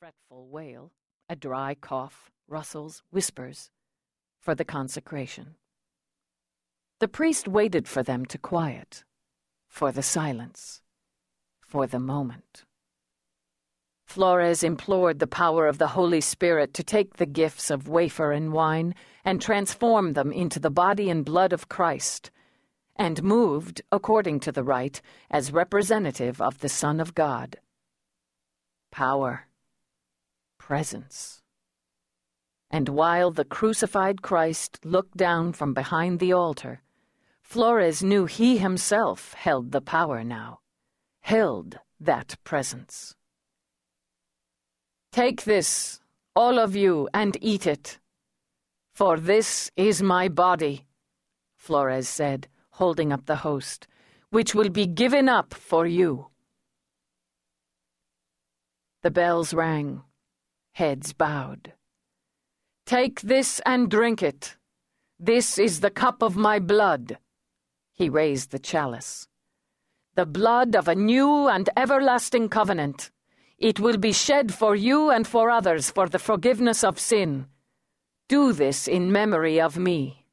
fretful wail, a dry cough, rustles, whispers, for the consecration. The priest waited for them to quiet, for the silence, for the moment. Flores implored the power of the Holy Spirit to take the gifts of wafer and wine and transform them into the body and blood of Christ, and moved, according to the rite, as representative of the Son of God. Power presence. And while the crucified Christ looked down from behind the altar, Flores knew he himself held the power now, held that presence. Take this, all of you, and eat it. For this is my body, Flores said, holding up the host, which will be given up for you. The bells rang heads bowed. Take this and drink it. This is the cup of my blood. He raised the chalice. The blood of a new and everlasting covenant. It will be shed for you and for others for the forgiveness of sin. Do this in memory of me.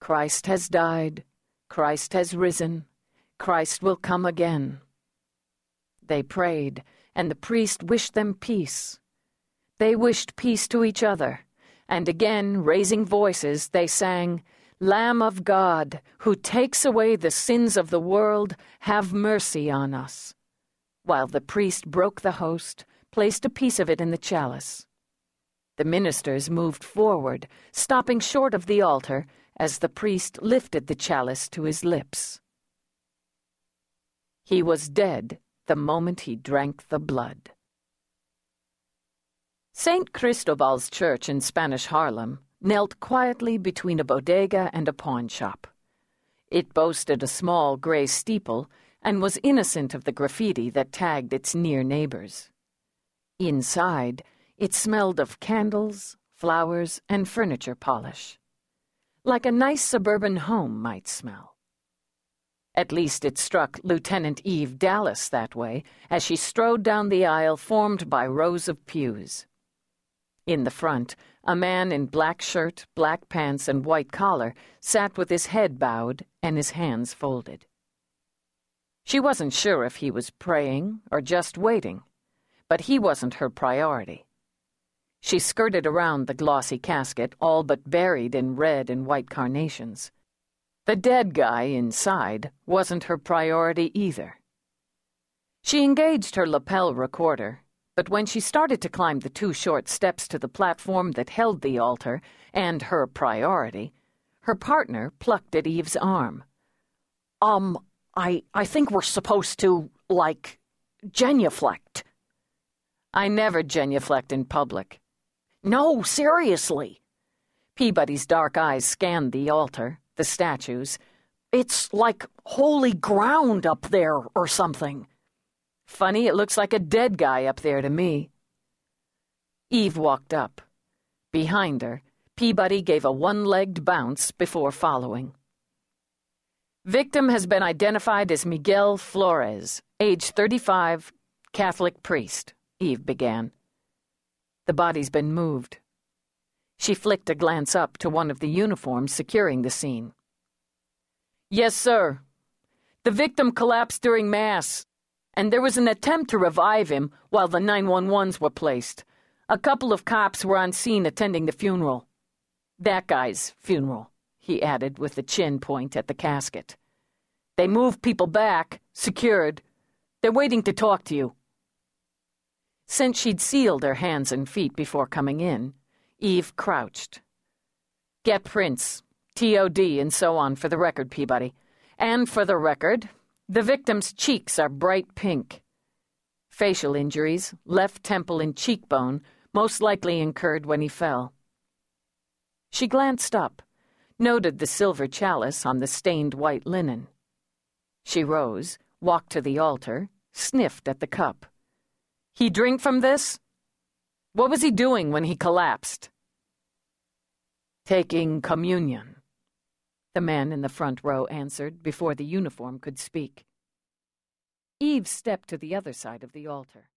Christ has died. Christ has risen. Christ will come again. They prayed and the priest wished them peace. They wished peace to each other, and again, raising voices, they sang, Lamb of God, who takes away the sins of the world, have mercy on us. While the priest broke the host, placed a piece of it in the chalice. The ministers moved forward, stopping short of the altar as the priest lifted the chalice to his lips. He was dead the moment he drank the blood. St. Cristobal's church in Spanish Harlem knelt quietly between a bodega and a pawn shop. It boasted a small gray steeple and was innocent of the graffiti that tagged its near neighbors. Inside, it smelled of candles, flowers, and furniture polish, like a nice suburban home might smell. At least it struck Lieutenant Eve Dallas that way as she strode down the aisle formed by rows of pews. In the front, a man in black shirt, black pants, and white collar sat with his head bowed and his hands folded. She wasn't sure if he was praying or just waiting, but he wasn't her priority. She skirted around the glossy casket, all but buried in red and white carnations. The dead guy inside wasn't her priority either. She engaged her lapel recorder, but when she started to climb the two short steps to the platform that held the altar and her priority, her partner plucked at Eve's arm. Um, I I think we're supposed to, like, genuflect. I never genuflect in public. No, seriously. Peabody's dark eyes scanned the altar, the statues. It's like holy ground up there or something. Funny, it looks like a dead guy up there to me. Eve walked up. Behind her, Peabody gave a one legged bounce before following. Victim has been identified as Miguel Flores, age 35, Catholic priest, Eve began. The body's been moved. She flicked a glance up to one of the uniforms securing the scene. Yes, sir. The victim collapsed during Mass, and there was an attempt to revive him while the 911s were placed. A couple of cops were on scene attending the funeral. That guy's funeral, he added with a chin point at the casket. They moved people back, secured. They're waiting to talk to you. Since she'd sealed her hands and feet before coming in, Eve crouched. Get prints, TOD, and so on for the record, Peabody. And for the record, the victim's cheeks are bright pink. Facial injuries, left temple and cheekbone, most likely incurred when he fell. She glanced up, noted the silver chalice on the stained white linen. She rose, walked to the altar, sniffed at the cup. He drink from this? What was he doing when he collapsed? Taking communion, the man in the front row answered before the uniform could speak. Eve stepped to the other side of the altar.